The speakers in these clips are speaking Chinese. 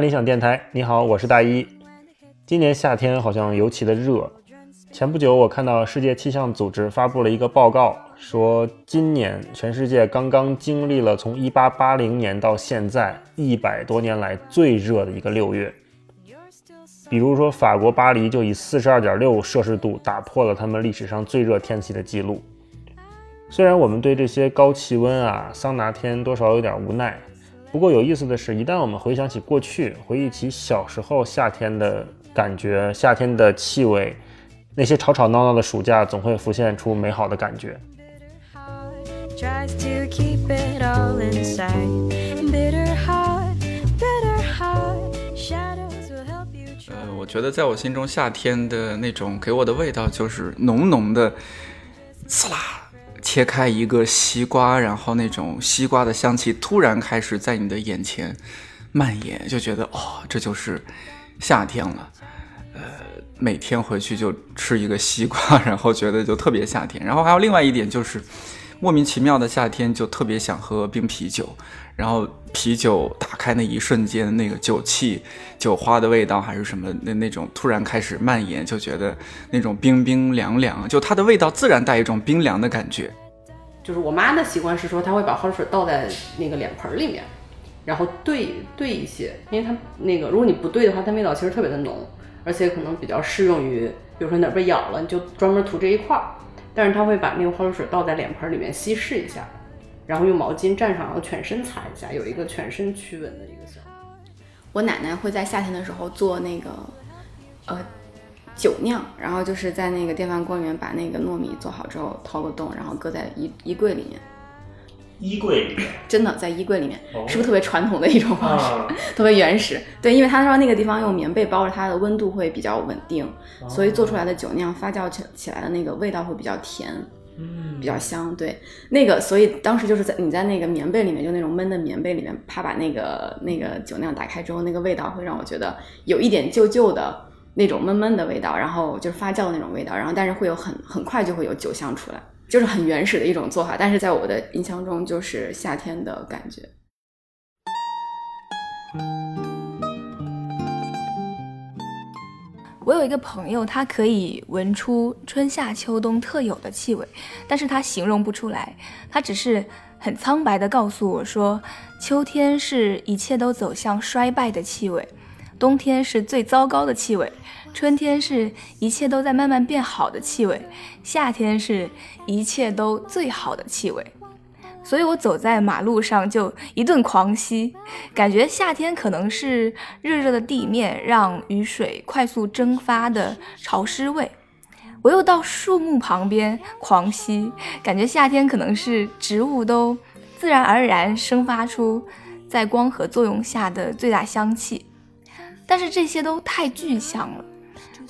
理想电台，你好，我是大一。今年夏天好像尤其的热。前不久我看到世界气象组织发布了一个报告，说今年全世界刚刚经历了从1880年到现在一百多年来最热的一个六月。比如说法国巴黎就以42.6摄氏度打破了他们历史上最热天气的记录。虽然我们对这些高气温啊、桑拿天多少有点无奈，不过有意思的是，一旦我们回想起过去，回忆起小时候夏天的感觉、夏天的气味，那些吵吵闹闹的暑假，总会浮现出美好的感觉。呃，我觉得在我心中，夏天的那种给我的味道，就是浓浓的，刺啦。切开一个西瓜，然后那种西瓜的香气突然开始在你的眼前蔓延，就觉得哦，这就是夏天了。呃，每天回去就吃一个西瓜，然后觉得就特别夏天。然后还有另外一点就是，莫名其妙的夏天就特别想喝冰啤酒，然后啤酒打开那一瞬间，那个酒气、酒花的味道还是什么那那种突然开始蔓延，就觉得那种冰冰凉凉，就它的味道自然带一种冰凉的感觉。就是我妈的习惯是说，她会把花露水倒在那个脸盆里面，然后兑兑一些，因为它那个如果你不兑的话，它味道其实特别的浓，而且可能比较适用于，比如说哪被咬了，你就专门涂这一块儿。但是他会把那个花露水倒在脸盆里面稀释一下，然后用毛巾蘸上，然后全身擦一下，有一个全身驱蚊的一个效果。我奶奶会在夏天的时候做那个，呃。酒酿，然后就是在那个电饭锅里面把那个糯米做好之后掏个洞，然后搁在衣衣柜里面。衣柜里面？真的在衣柜里面，是不是特别传统的一种方式？特别原始。对，因为他说那个地方用棉被包着，它的温度会比较稳定，所以做出来的酒酿发酵起起来的那个味道会比较甜，嗯，比较香。对，那个所以当时就是在你在那个棉被里面，就那种闷的棉被里面，啪把那个那个酒酿打开之后，那个味道会让我觉得有一点旧旧的。那种闷闷的味道，然后就是发酵的那种味道，然后但是会有很很快就会有酒香出来，就是很原始的一种做法。但是在我的印象中，就是夏天的感觉。我有一个朋友，他可以闻出春夏秋冬特有的气味，但是他形容不出来，他只是很苍白的告诉我说，秋天是一切都走向衰败的气味。冬天是最糟糕的气味，春天是一切都在慢慢变好的气味，夏天是一切都最好的气味。所以我走在马路上就一顿狂吸，感觉夏天可能是热热的地面让雨水快速蒸发的潮湿味。我又到树木旁边狂吸，感觉夏天可能是植物都自然而然生发出在光合作用下的最大香气。但是这些都太具象了。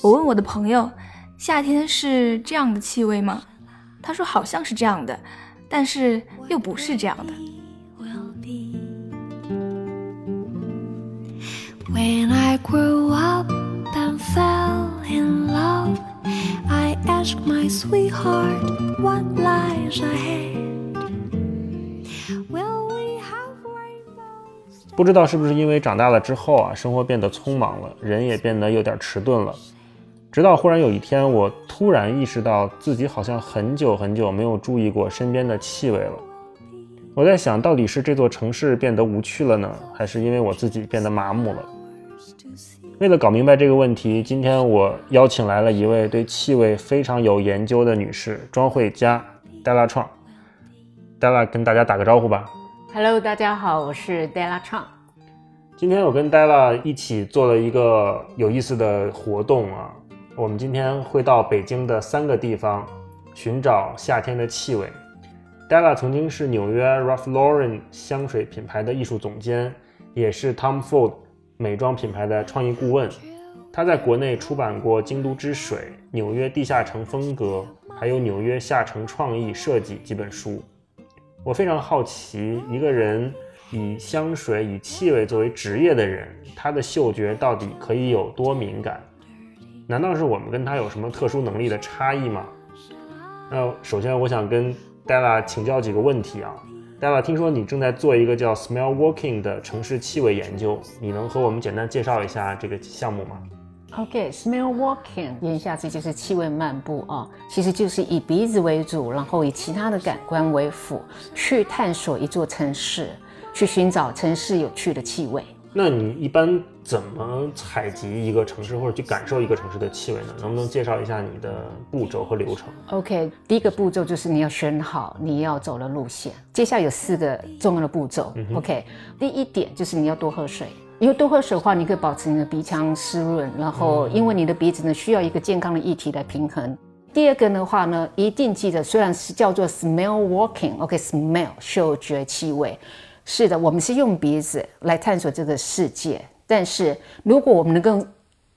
我问我的朋友，夏天是这样的气味吗？他说好像是这样的，但是又不是这样的。不知道是不是因为长大了之后啊，生活变得匆忙了，人也变得有点迟钝了。直到忽然有一天，我突然意识到自己好像很久很久没有注意过身边的气味了。我在想到底是这座城市变得无趣了呢，还是因为我自己变得麻木了？为了搞明白这个问题，今天我邀请来了一位对气味非常有研究的女士——庄慧佳，戴拉创。戴拉跟大家打个招呼吧。Hello，大家好，我是 Della Chang。今天我跟 Della 一起做了一个有意思的活动啊，我们今天会到北京的三个地方寻找夏天的气味。Della 曾经是纽约 Ralph Lauren 香水品牌的艺术总监，也是 Tom Ford 美妆品牌的创意顾问。他在国内出版过《京都之水》《纽约地下城风格》还有《纽约下城创意设计》几本书。我非常好奇，一个人以香水、以气味作为职业的人，他的嗅觉到底可以有多敏感？难道是我们跟他有什么特殊能力的差异吗？那首先，我想跟 Della 请教几个问题啊。戴拉，听说你正在做一个叫 Smell Walking 的城市气味研究，你能和我们简单介绍一下这个项目吗？OK，smell、walking，言下之意就是气味漫步啊，其实就是以鼻子为主，然后以其他的感官为辅，去探索一座城市，去寻找城市有趣的气味。那你一般怎么采集一个城市或者去感受一个城市的气味呢？能不能介绍一下你的步骤和流程？OK，第一个步骤就是你要选好你要走的路线，接下来有四个重要的步骤。OK，第一点就是你要多喝水。因为多喝水的话，你可以保持你的鼻腔湿润，然后因为你的鼻子呢需要一个健康的液体来平衡。第二个的话呢，一定记得，虽然是叫做 smell walking，OK，smell、嗅觉气味，是的，我们是用鼻子来探索这个世界。但是如果我们能够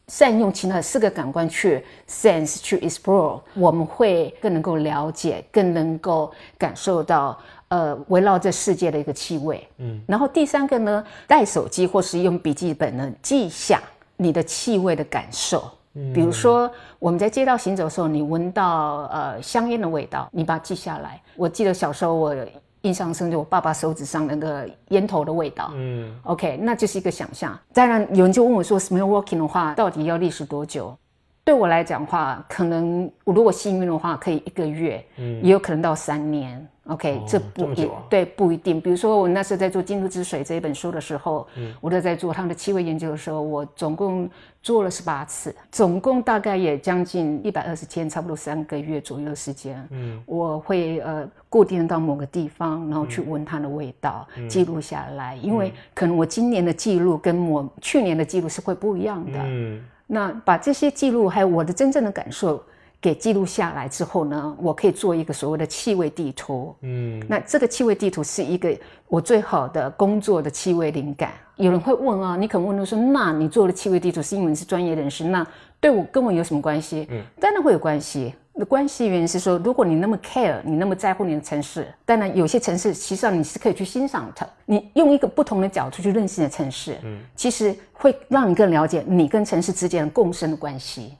善用其他四个感官去 sense 去 explore，我们会更能够了解，更能够感受到呃围绕这世界的一个气味。嗯，然后第三个呢，带手机或是用笔记本呢记下你的气味的感受。比如说我们在街道行走的时候，你闻到呃香烟的味道，你把它记下来。我记得小时候我印象深，就我爸爸手指上那个烟头的味道。嗯，OK，那就是一个想象。当然，有人就问我说，smell walking 的话，到底要历时多久？对我来讲的话，可能我如果幸运的话，可以一个月，嗯也有可能到三年。OK，、哦这不一这么久啊对不一定。比如说我那时候在做《京都之水》这一本书的时候，我都在做他们的气味研究的时候，我总共做了十八次，总共大概也将近一百二十天，差不多三个月左右的时间。嗯，我会呃固定到某个地方，然后去闻它的味道，记录下来，因为可能我今年的记录跟我去年的记录是会不一样的。嗯，那把这些记录还有我的真正的感受给记录下来之后呢，我可以做一个所谓的气味地图。嗯，那这个气味地图是一个我最好的工作的气味灵感。有人会问啊，你可能问到说，那你做的气味地图是因为你是专业人士，那对我跟我有什么关系？嗯，当然会有关系。那关系原因是说，如果你那么 care，你那么在乎你的城市，当然有些城市其实上你是可以去欣赏它，你用一个不同的角度去认识你的城市，嗯，其实会让你更了解你跟城市之间的共生的关系。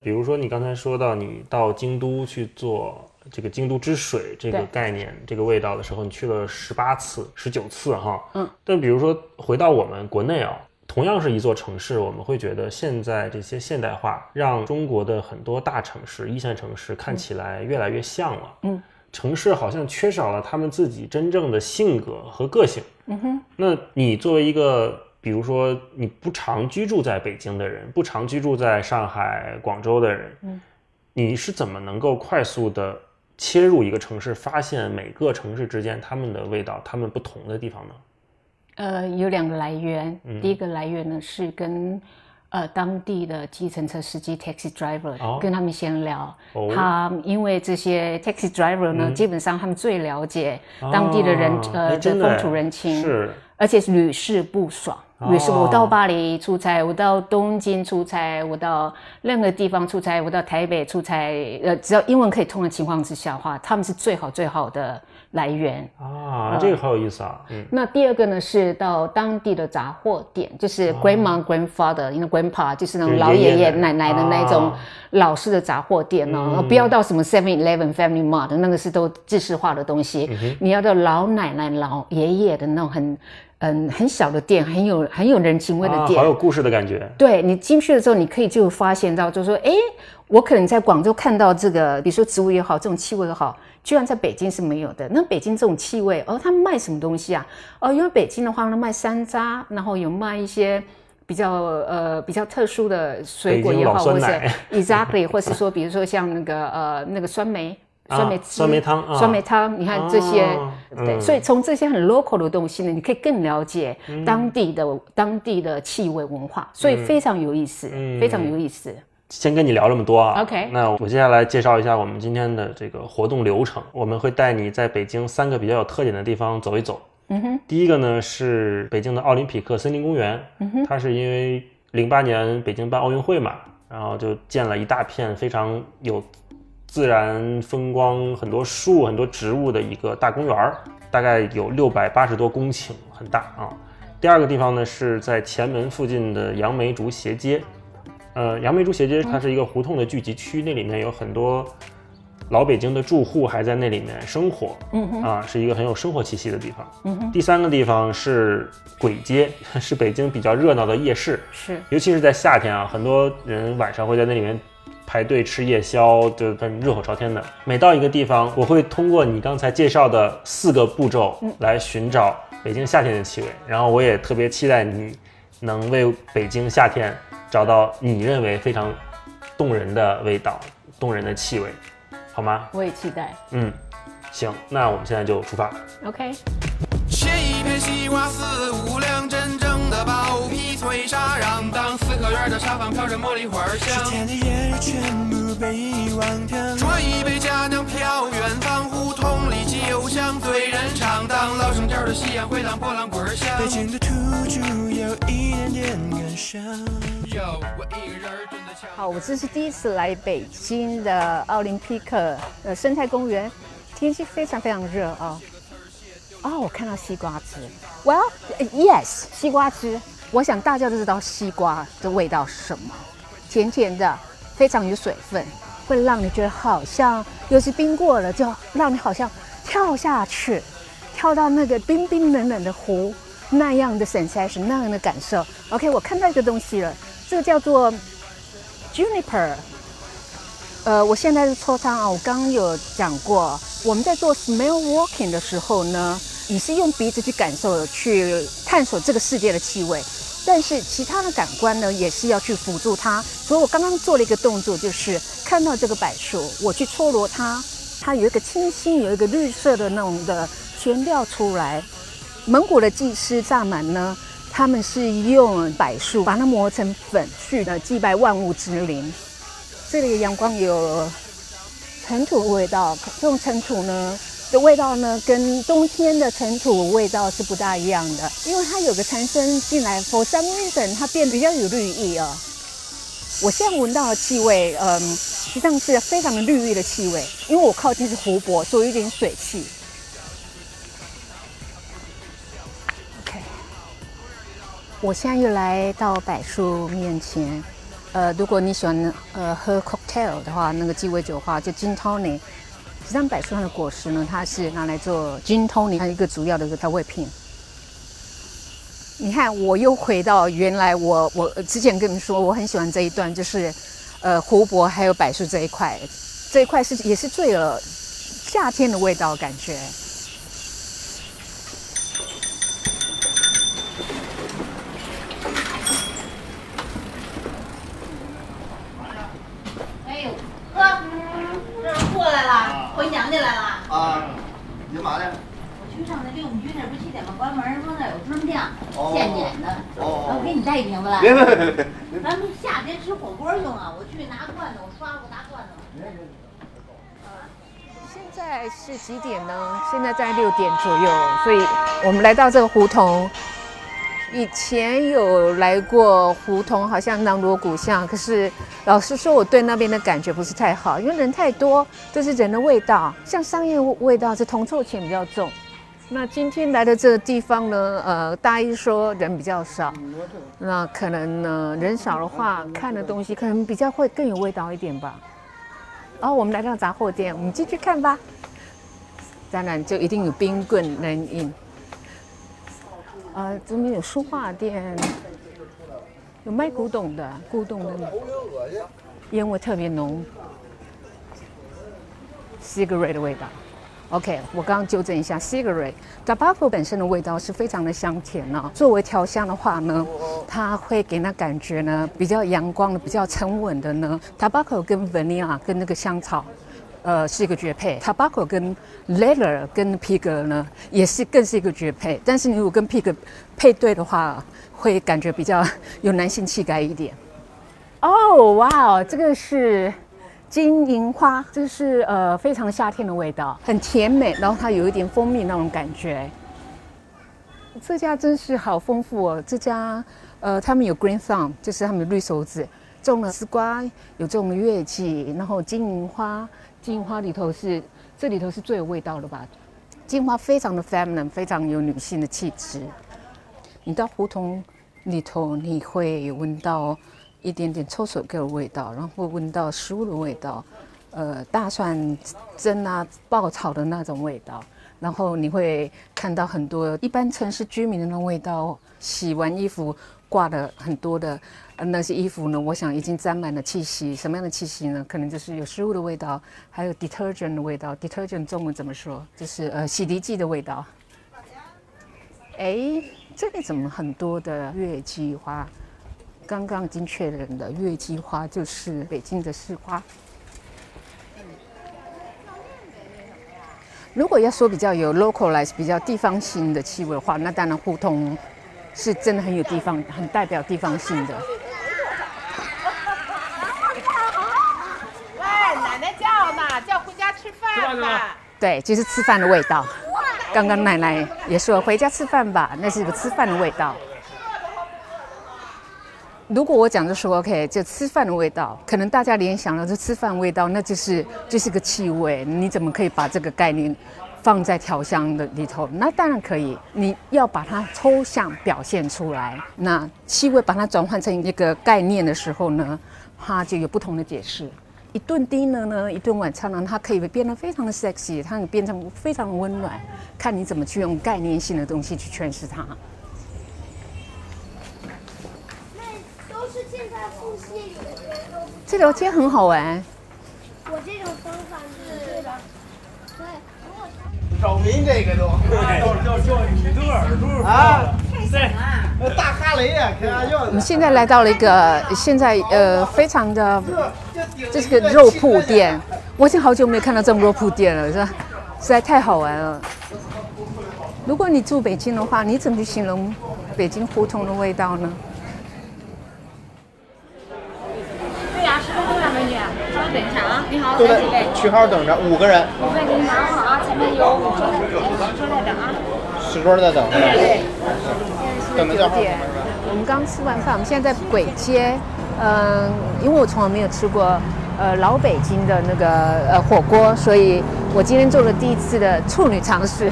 比如说你刚才说到你到京都去做这个京都之水这个概念、这个味道的时候，你去了十八次、十九次哈。嗯。但比如说回到我们国内啊，同样是一座城市，我们会觉得现在这些现代化让中国的很多大城市、一线城市看起来越来越像了。嗯。城市好像缺少了他们自己真正的性格和个性。嗯哼，那你作为一个，比如说你不常居住在北京的人，不常居住在上海、广州的人，嗯，你是怎么能够快速的切入一个城市，发现每个城市之间他们的味道、他们不同的地方呢？呃，有两个来源。第一个来源呢是跟呃当地的计程车司机 taxi driver、哦跟他们闲聊。哦他因为这些 taxi driver 呢，基本上他们最了解当地的人、呃风土人情，是而且是屡试不爽。屡试不，哦。我到巴黎出差，我到东京出差，我到任何地方出差，我到台北出差，呃，只要英文可以通的情况之下的话，他们是最好最好的来源。啊，这个好有意思啊，嗯，那第二个呢是到当地的杂货店，就是 grandma、grandfather，因为 grandpa 就是那种老爷爷奶奶的那种啊。老式的杂货店哦，不要到什么 Seven Eleven、Family Mart 那个是都制式化的东西，你要到老奶奶、老爷爷的那种很嗯很小的店，很有很有人情味的啊，店。好有故事的感觉，对你进去的时候，你可以就发现到，就说，哎，我可能在广州看到这个，比如说植物也好，这种气味也好，居然在北京是没有的。那北京这种气味，哦，他们卖什么东西啊？哦，因为北京的话呢，卖山楂，然后有卖一些。比较呃比较特殊的水果也好，或者 exactly，或是说比如说像那个呃那个酸梅。啊酸梅汁、酸梅汤啊。酸梅汤，你看这些，哦对，嗯。所以从这些很 local 的东西呢，你可以更了解当地的、当地的气味文化，所以非常有意思，嗯。非常有意思。先跟你聊这么多啊 OK 那我接下来介绍一下我们今天的这个活动流程。我们会带你在北京三个比较有特点的地方走一走。嗯哼，第一个呢是北京的奥林匹克森林公园，嗯哼，它是因为零八年北京办奥运会嘛，然后就建了一大片非常有自然风光、很多树、很多植物的一个大公园儿，大概有六百八十多公顷，很大啊。第二个地方呢是在前门附近的杨梅竹斜街，呃，杨梅竹斜街它是一个胡同的聚集区，那里面有很多老北京的住户还在那里面生活，嗯啊，是一个很有生活气息的地方。嗯第三个地方是簋街，是北京比较热闹的夜市，是尤其是在夏天啊，很多人晚上会在那里面排队吃夜宵，就很热火朝天的。每到一个地方，我会通过你刚才介绍的四个步骤来寻找北京夏天的气味，然后我也特别期待你能为北京夏天找到你认为非常动人的味道、动人的气味，好吗？我也期待。嗯，行，那我们现在就出发。OK，切一片西瓜四五沙四合院的沙发飘着茉莉花香，天的夜全部被遗忘掉。端一杯佳酿飘远方，胡同里酒香醉人肠。当老的夕阳回荡波浪滚响。北京的土著有一点点感伤。哟，我一个人蹲在墙。好，我这是第一次来北京的奥林匹克呃生态公园，天气非常非常热啊。哦，我看到西瓜汁。Well, yes，西瓜汁。我想大家都知道西瓜的味道是什么，甜甜的，非常有水分，会让你觉得好像又是冰过了，就让你好像跳下去，跳到那个冰冰冷冷的湖那样的 sensation，那样的感受。OK，我看到一个东西了，这个叫做 juniper。呃，我现在是搓汤啊，我刚刚有讲过，我们在做 smell walking 的时候呢，你是用鼻子去感受、去探索这个世界的气味，但是其他的感官呢，也是要去辅助它。所以我刚刚做了一个动作，就是看到这个柏树，我去搓揉它，它有一个清新、有一个绿色的那种的前调出来。蒙古的祭师萨满呢，他们是用柏树把它磨成粉去的祭拜万物之灵。这里的阳光有尘土味道，这种尘土呢的味道呢，跟冬天的尘土味道是不大一样的，因为它有个产生进来，for some reason 它变比较有绿意啊。我现在闻到的气味，嗯，实际上是非常的绿意的气味，因为我靠近是湖泊，所以有点水汽。OK，我现在又来到柏树面前。呃，如果你喜欢呃喝 cocktail 的话，那个鸡尾酒的话，就 gin tonic。实际上，柏树上的果实呢，它是拿来做精通，你看一个主要的一个调味品。你看，我又回到原来我我之前跟你们说，我很喜欢这一段，就是呃湖泊还有柏树这一块，这一块是也是最有夏天的味道感觉。哎呦，哥，这是过来了，回娘家来了。啊，你干嘛呢？我去上那六母居那儿不七点半关门，说那有春酱哦现碾的，哦我给你带一瓶子来。别别别别别！咱们夏天吃火锅用啊，我去拿罐头，我刷过拿罐头。现在是几点呢？现在在六点左右，所以我们来到这个胡同。以前有来过胡同，好像南锣鼓巷，可是老实说，我对那边的感觉不是太好，因为人太多，这是人的味道，像商业味道是铜臭钱比较重。那今天来的这个地方呢，呃，大一说人比较少，那可能呢人少的话，看的东西可能比较会更有味道一点吧。哦，我们来到杂货店，我们进去看吧。当然，就一定有冰棍能饮。呃，这边有书画店，有卖古董的，古董的烟味特别浓，cigarette 的味道。OK，我刚刚纠正一下，cigarette，tobacco 本身的味道是非常的香甜呢、作为调香的话呢，它会给那感觉呢比较阳光的、比较沉稳的呢。tobacco 跟 vanilla 跟那个香草，呃，是一个绝配。tobacco 跟 leather 跟 pig 呢，也是更是一个绝配。但是你如果跟 pig 配对的话，会感觉比较有男性气概一点。哦，哇哦，这个是金银花，这是呃非常夏天的味道，很甜美，然后它有一点蜂蜜那种感觉。这家真是好丰富哦，这家呃他们有 green thumb，就是他们的绿手指，种了丝瓜，有种了月季，然后金银花，金银花里头是这里头是最有味道的吧？金银花非常的 feminine，非常有女性的气质。你到胡同里头，你会闻到一点点臭手给的味道，然后闻到食物的味道，呃大蒜蒸啊爆炒的那种味道，然后你会看到很多一般城市居民的那种味道。洗完衣服挂的很多的那些衣服呢，我想已经沾满了气息。什么样的气息呢？可能就是有食物的味道，还有 detergent 的味道。detergent 中文怎么说？就是呃洗涤剂的味道。哎，这里怎么很多的月季花？刚刚已经确认的月季花就是北京的市花。如果要说比较有 localize 比较地方性的气味的话，那当然胡同是真的很有地方，很代表地方性的。喂，奶奶叫呢，叫回家吃饭吧。对，就是吃饭的味道。刚刚奶奶也说回家吃饭吧，那是个吃饭的味道。如果我讲的说 OK，就吃饭的味道，可能大家联想到这吃饭味道，那就是就是个气味。你怎么可以把这个概念放在调香的里头？那当然可以，你要把它抽象表现出来。那气味把它转换成一个概念的时候呢，它就有不同的解释。一顿 dinner 呢，一顿晚餐呢，它可以变得非常的 sexy，它可以变成非常的温暖，看你怎么去用概念性的东西去诠释它。那都是现在复习有些都不这条街很好玩，我这种方法是对的。对，扰民这个都，叫叫叫你的耳朵啊，对，那大哈雷呀，开玩笑我们现在来到了一个现在呃非常的，这是个肉铺店，我已经好久没有看到这么肉铺店了，是吧？实在太好玩了。如果你住北京的话，你怎么去形容北京胡同的味道呢？对呀，十分钟呀，美女，稍微等一下啊。你好，都在三几位？区号等着，五个人，五位给你拿好啊，前面有五桌在等，十桌在等啊。十桌在等？对。等的叫号九点，我们刚吃完饭，我们现在在簋街，嗯、因为我从来没有吃过呃老北京的那个呃火锅，所以我今天做了第一次的处女尝试。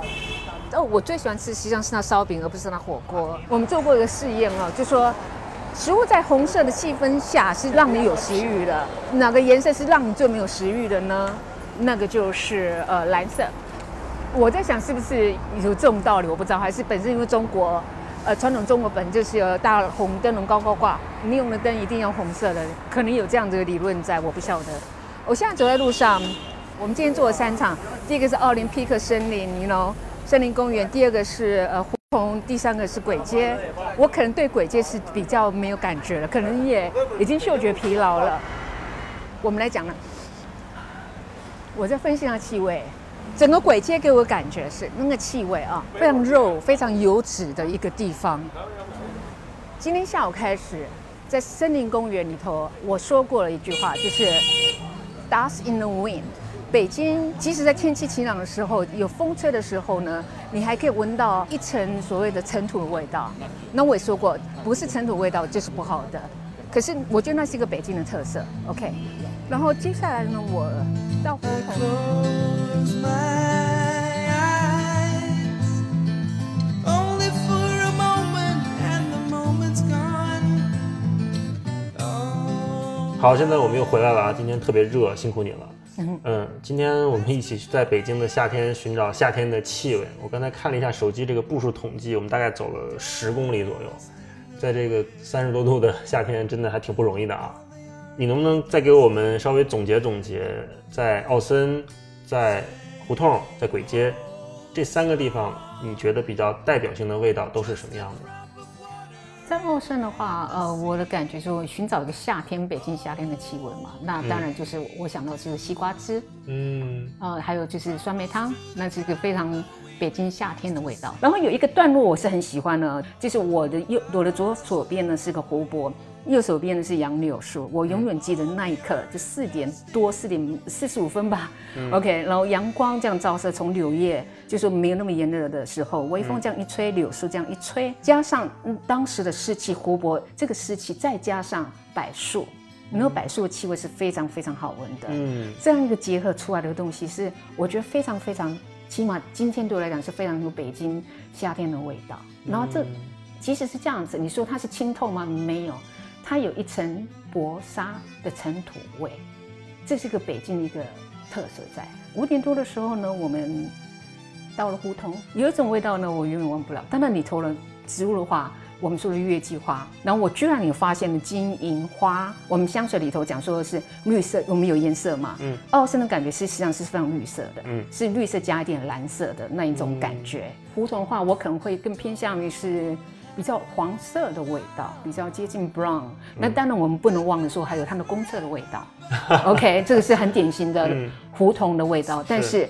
哦，我最喜欢吃实际上是那烧饼，而不是那火锅。我们做过一个试验哦，就说食物在红色的气氛下是让你有食欲的，哪个颜色是让你最没有食欲的呢？那个就是呃蓝色。我在想是不是有这种道理，我不知道，还是本身因为中国，呃，传统中国本就是有大红灯笼高高挂，你用的灯一定要红色的，可能有这样的理论在，我不晓得。我现在走在路上，我们今天做了三场，第一个是奥林匹克森林，你 know 森林公园，第二个是呃从，第三个是簋街。我可能对簋街是比较没有感觉了，可能也已经嗅觉疲劳了。我们来讲了，我在分析它气味。整个簋街给我感觉是那个气味啊，非常肉、非常油脂的一个地方。今天下午开始，在森林公园里头，我说过了一句话，就是 “dust in the wind”。北京即使在天气晴朗的时候，有风吹的时候呢，你还可以闻到一层所谓的尘土的味道。那我也说过，不是尘土味道就是不好的。可是我觉得那是一个北京的特色。OK，然后接下来呢，我到胡同。Close my eyes only for a moment, and the moment's gone. Oh. 好，现在我们又回来了啊！今天特别热，辛苦你了。嗯，今天我们一起去在北京的夏天寻找夏天的气味。我刚才看了一下手机这个步数统计，我们大概走了十公里左右，在这个三十多度的夏天，真的还挺不容易的啊。你能不能再给我们稍微总结总结，在奥森、在胡同、在簋街这三个地方，你觉得比较代表性的味道都是什么样的？在茂盛的话，呃，我的感觉是我寻找一个夏天北京夏天的气味嘛，那当然就是我想到就是西瓜汁，嗯，呃，还有就是酸梅汤，那是一个非常北京夏天的味道。然后有一个段落我是很喜欢的，就是我的右我的左左边呢是个湖泊，右手边的是杨柳树。我永远记得那一刻，就四点多四点四十五分吧、嗯 o k 然后阳光这样照射，从柳叶就是没有那么炎热的时候，微风这样一吹，柳树这样一吹，加上嗯当时的湿气，湖泊这个湿气，再加上柏树。没有柏树的气味是非常非常好闻的，嗯这样一个结合出来的东西是我觉得非常非常，起码今天对我来讲是非常有北京夏天的味道。然后这即使是这样子，你说它是清透吗？没有，它有一层薄纱的尘土味，这是一个北京的一个特色在。五点多的时候呢，我们到了胡同，有一种味道呢，我永远忘不了。当然里头呢，植物的话，我们说的月季花，然后我居然也发现了金银花。我们香水里头讲说的是绿色，我们有颜色嘛，嗯，奥森的感觉是实际上是非常绿色的，嗯，是绿色加一点蓝色的那一种感觉。胡同的话，我可能会更偏向于是。比较黄色的味道，比较接近 brown。那当然，我们不能忘了说，还有它的公厕的味道。OK，这个是很典型的胡同的味道。但是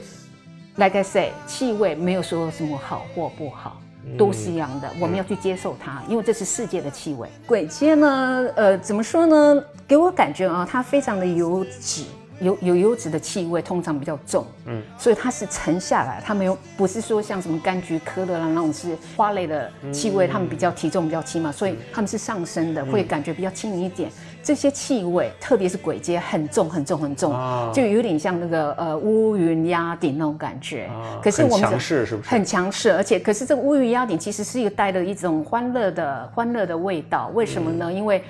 ，like I say，气味没有说什么好或不好，都是一样的。我们要去接受它，因为这是世界的气味。鬼街呢，呃，怎么说呢？给我感觉啊，它非常的油脂。有有油脂的气味，通常比较重，嗯，所以它是沉下来，它没有不是说像什么柑橘科的那种是花类的气味，它们比较体重比较轻嘛，所以它们是上升的，会感觉比较轻盈一点。这些气味，特别是鬼街，很重很重很重，就有点像那个呃乌云压顶那种感觉。可是我们强势是不是？很强势，而且可是这个乌云压顶其实是一个带着一种欢乐的欢乐的味道。为什么呢？因为。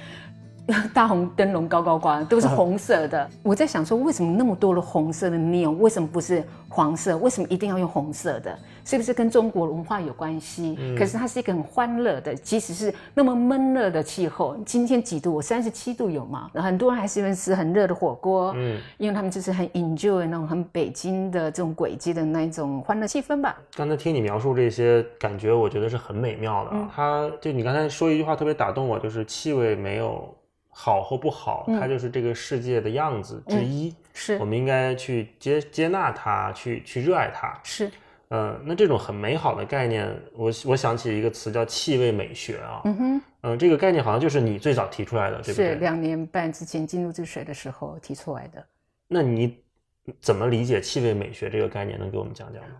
大红灯笼高高挂，都是红色的。我在想说，为什么那么多的红色的 neon，为什么不是黄色？为什么一定要用红色的？是不是跟中国文化有关系？可是它是一个很欢乐的，即使是那么闷热的气候，今天几度？三十七度有吗？很多人还是喜欢吃很热的火锅，嗯，因为他们就是很 enjoy 那种很北京的这种轨迹的那一种欢乐气氛吧。刚才听你描述这些感觉，我觉得是很美妙的。它就你刚才说一句话特别打动我，就是气味没有。好或不好，它就是这个世界的样子之一。是，我们应该去接接纳它，去去热爱它。是，嗯，那这种很美好的概念，我我想起一个词叫气味美学啊。嗯哼，嗯，这个概念好像就是你最早提出来的，对不对？是两年半之前进入这水的时候提出来的。那你怎么理解气味美学这个概念？能给我们讲讲吗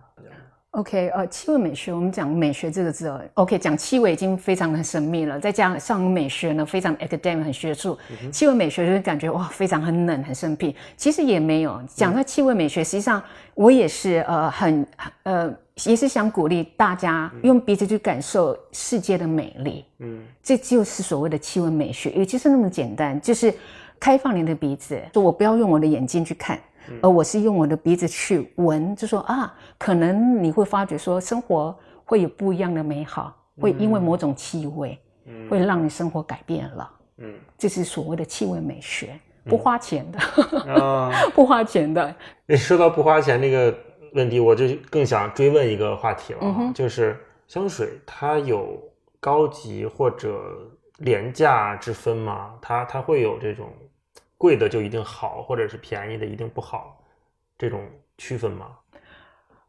？OK，呃，气味美学，我们讲美学这个字哦。OK，讲气味已经非常的神秘了，再加上美学呢，非常 academic，很学术。气味美学就是感觉哇，非常很冷，很生僻。其实也没有讲到气味美学，实际上我也是呃很呃也是想鼓励大家用鼻子去感受世界的美丽。嗯，这就是所谓的气味美学，也就是那么简单，就是开放你的鼻子，说我不要用我的眼睛去看。而我是用我的鼻子去闻，就说啊，可能你会发觉说生活会有不一样的美好，会因为某种气味，会让你生活改变了。嗯，这是所谓的气味美学，不花钱的，不花钱的。你说到不花钱这个问题，我就更想追问一个话题了，就是香水它有高级或者廉价之分吗？它它会有这种？贵的就一定好，或者是便宜的一定不好，这种区分吗？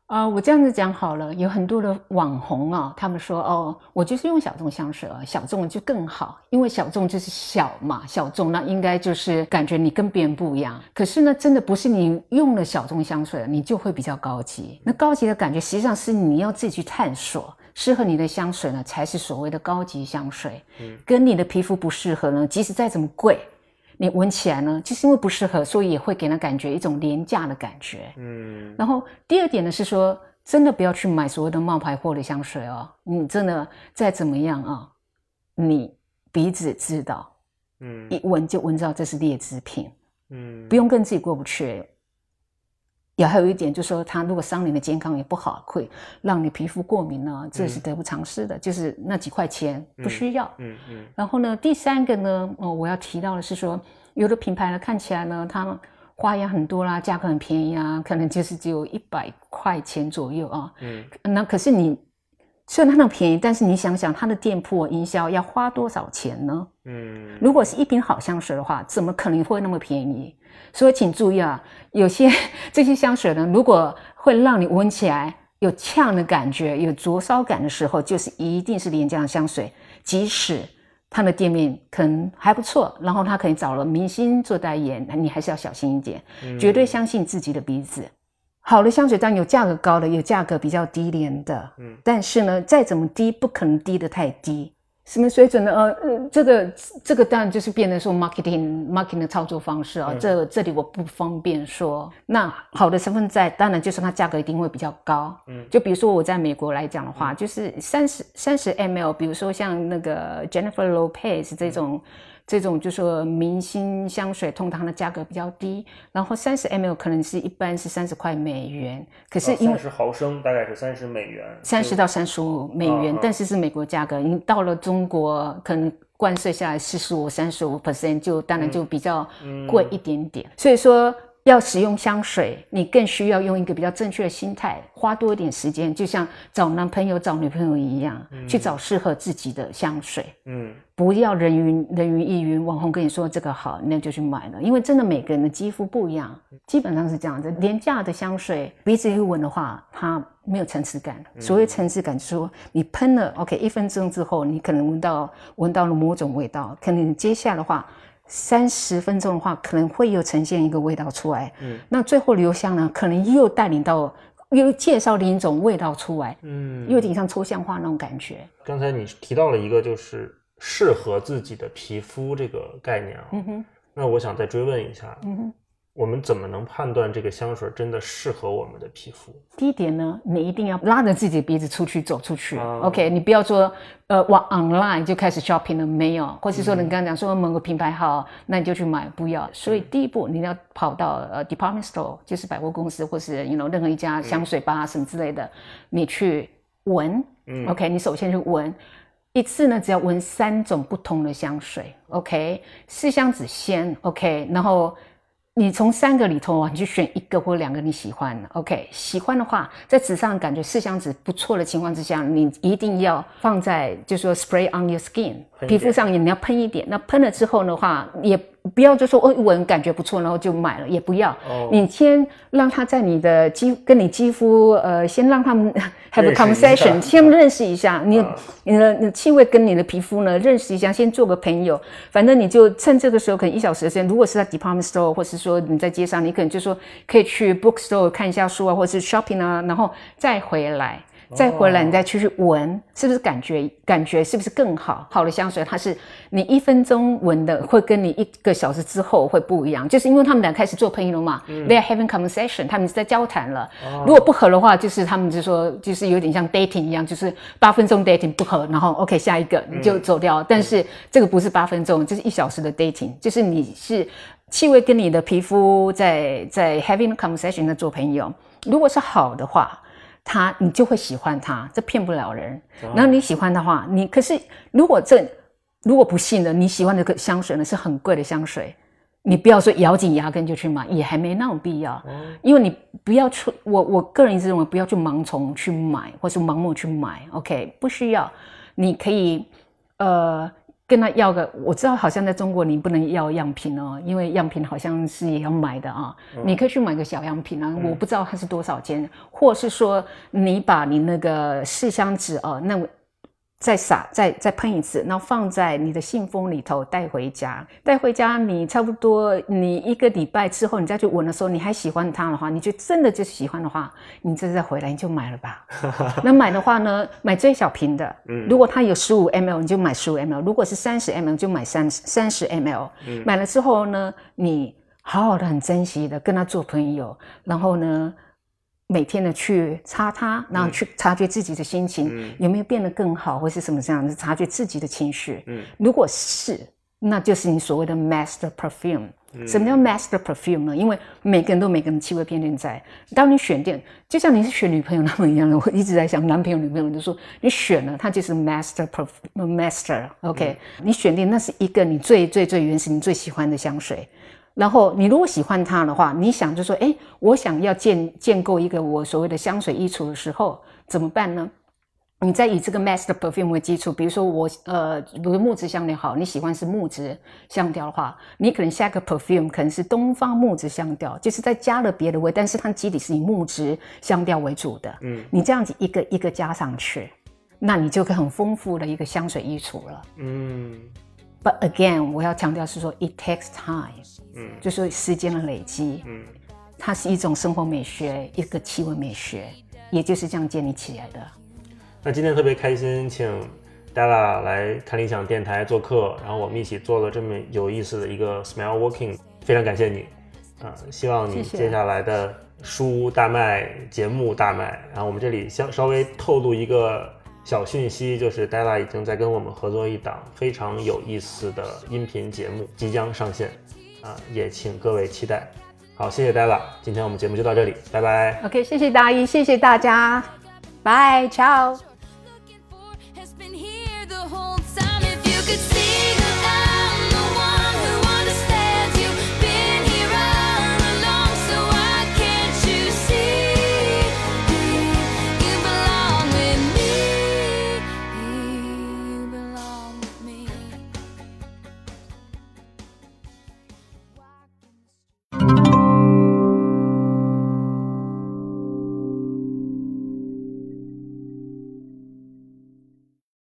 啊，我这样子讲好了，有很多的网红啊，他们说哦，我就是用小众香水啊，小众就更好，因为小众就是小嘛，小众那应该就是感觉你跟别人不一样。可是呢，真的不是你用了小众香水，你就会比较高级。那高级的感觉实际上是你要自己去探索，适合你的香水呢，才是所谓的高级香水。嗯，跟你的皮肤不适合呢，即使再怎么贵。你闻起来呢，就是因为不适合，所以也会给人感觉一种廉价的感觉。嗯，然后第二点呢是说，真的不要去买所谓的冒牌货的香水哦。你真的再怎么样啊，你鼻子知道，嗯，一闻就闻到这是劣质品。嗯，不用跟自己过不去。也还有一点就是说，它如果伤你的健康也不好，会让你皮肤过敏呢，这是得不偿失的。就是那几块钱不需要。嗯嗯。然后呢，第三个呢，哦，我要提到的是说，有的品牌呢看起来呢，它花样很多啦，价格很便宜啊，可能就是只有一百块钱左右啊。嗯。那可是你虽然它那么便宜，但是你想想它的店铺营销要花多少钱呢？嗯。如果是一瓶好香水的话，怎么可能会那么便宜？所以请注意啊，有些这些香水呢，如果会让你闻起来有呛的感觉、有灼烧感的时候，就是一定是廉价香水。即使它的店面可能还不错，然后他可能找了明星做代言，你还是要小心一点，绝对相信自己的鼻子。好的香水当然有价格高的，有价格比较低廉的，嗯，但是呢，再怎么低，不可能低得太低。什么水准呢？呃呃，这个这个当然就是变得说 marketing marketing 的操作方式啊。这这里我不方便说。那好的成分在，当然就是它价格一定会比较高。嗯，就比如说我在美国来讲的话，就是三十三十 ml，比如说像那个 Jennifer Lopez 这种这种就说明星香水，通常的价格比较低，然后三十 ml 可能是一般是三十块美元，可是因为三十毫升大概是三十美元，三十到三十五美元但是是美国价格，你到了中国可能关税下来四十五、三十五 percent，就当然就比较贵一点点。所以说要使用香水，你更需要用一个比较正确的心态，花多一点时间，就像找男朋友、找女朋友一样，去找适合自己的香水。嗯不要人云人云亦云，网红跟你说这个好，那就去买了，因为真的每个人的肌肤不一样，基本上是这样子。廉价的香水鼻子一闻的话，它没有层次感。所谓层次感，就是说你喷了，OK，一分钟之后，你可能闻到闻到了某种味道，可能接下来的话。三十分钟的话，可能会又呈现一个味道出来。嗯那最后留香呢，可能又带领到，又介绍另一种味道出来，嗯又有点像抽象化那种感觉。刚才你提到了一个就是适合自己的皮肤这个概念啊，嗯哼，那我想再追问一下，嗯哼。我们怎么能判断这个香水真的适合我们的皮肤？第一点呢，你一定要拉着自己的鼻子出去走出去。啊 OK，你不要说呃往 online 就开始 shopping 了，没有，或是说你刚刚讲说某个品牌好，那你就去买，不要。所以第一步你要跑到呃 department store，就是百货公司或是 you know 任何一家香水吧什么之类的，你去闻。嗯 OK，你首先去闻。一次呢，只要闻三种不同的香水，OK，四香子先，OK，然后你从三个里头啊，你去选一个或两个你喜欢的，OK，喜欢的话，在纸上感觉四香纸不错的情况之下，你一定要放在就说 spray on your skin 皮肤上，你要喷一点。那喷了之后的话，也不要就说哦闻感觉不错，然后就买了，也不要。哦你先让他在你的肌跟你肌肤呃，先让他们 have a conversation，先认识一下你啊你的你的气味跟你的皮肤呢认识一下，先做个朋友。反正你就趁这个时候，可能一小时的时间，如果是在 department store，或是说你在街上，你可能就说可以去 bookstore 看一下书啊，或者是 shopping 啊，然后再回来。再回来，你再去去闻，是不是感觉感觉是不是更好？好的香水，它是你一分钟闻的，会跟你一个小时之后会不一样，就是因为他们俩开始做朋友了嘛、t h e y are having conversation，他们是在交谈了。如果不合的话，就是他们就说，就是有点像 dating 一样，就是八分钟 dating 不合，然后 OK 下一个你就走掉。但是这个不是八分钟，这是一小时的 dating，就是你是气味跟你的皮肤在在 having conversation 在做朋友。如果是好的话，他你就会喜欢他，这骗不了人。然后你喜欢的话，你可是如果这如果不信的你喜欢的个香水呢是很贵的香水，你不要说咬紧牙根就去买，也还没那种必要。因为你不要去，我我个人一直认为不要去盲从去买，或是盲目去买。OK，不需要，你可以呃。跟他要个，我知道好像在中国你不能要样品哦，因为样品好像是也要买的啊。你可以去买个小样品啊，我不知道它是多少钱，或是说你把你那个试香纸哦，那再撒再再喷一次，然后放在你的信封里头带回家。带回家你差不多你一个礼拜之后，你再去闻的时候，你还喜欢它的话，你就真的就喜欢的话，你这再回来你就买了吧。那买的话呢，买最小瓶的，如果它有十五 ml，你就买十五 ml；如果是三十 ml，就买三三十 ml。买了之后呢，你好好的很珍惜的跟他做朋友，然后呢。每天的去擦它，然后去察觉自己的心情、嗯有没有变得更好，或是什么这样子，察觉自己的情绪。嗯如果是，那就是你所谓的 master perfume。什么叫 master perfume 呢？因为每个人都有每个人的气味偏见在。当你选定，就像你是选女朋友那么一样的，我一直在想男朋友、女朋友，就说你选了，它就是 master perfume master。OK，、你选定那是一个你最最最原始、你最喜欢的香水。然后你如果喜欢它的话，你想就说，哎，我想要建建构一个我所谓的香水衣橱的时候，怎么办呢？你再以这个 master perfume 为基础，比如说我呃，比如木质香调好，你喜欢是木质香调的话，你可能下个 perfume 可能是东方木质香调，就是再加了别的味，但是它基底是以木质香调为主的。嗯你这样子一个一个加上去，那你就可以很丰富的一个香水衣橱了。嗯 But again，我要强调是说，it takes time，嗯。就是时间的累积，嗯。它是一种生活美学，一个气味美学，也就是这样建立起来的。那今天特别开心，请 Della 来看理想电台做客，然后我们一起做了这么有意思的一个 Smell Walking，非常感谢你，啊、希望你接下来的书大卖，节目大卖，然后我们这里稍稍微透露一个小讯息就是 Della 已经在跟我们合作一档非常有意思的音频节目，即将上线，啊，也请各位期待。好，谢谢 Della，今天我们节目就到这里，拜拜。OK，谢谢大一，谢谢大家，Bye，Ciao。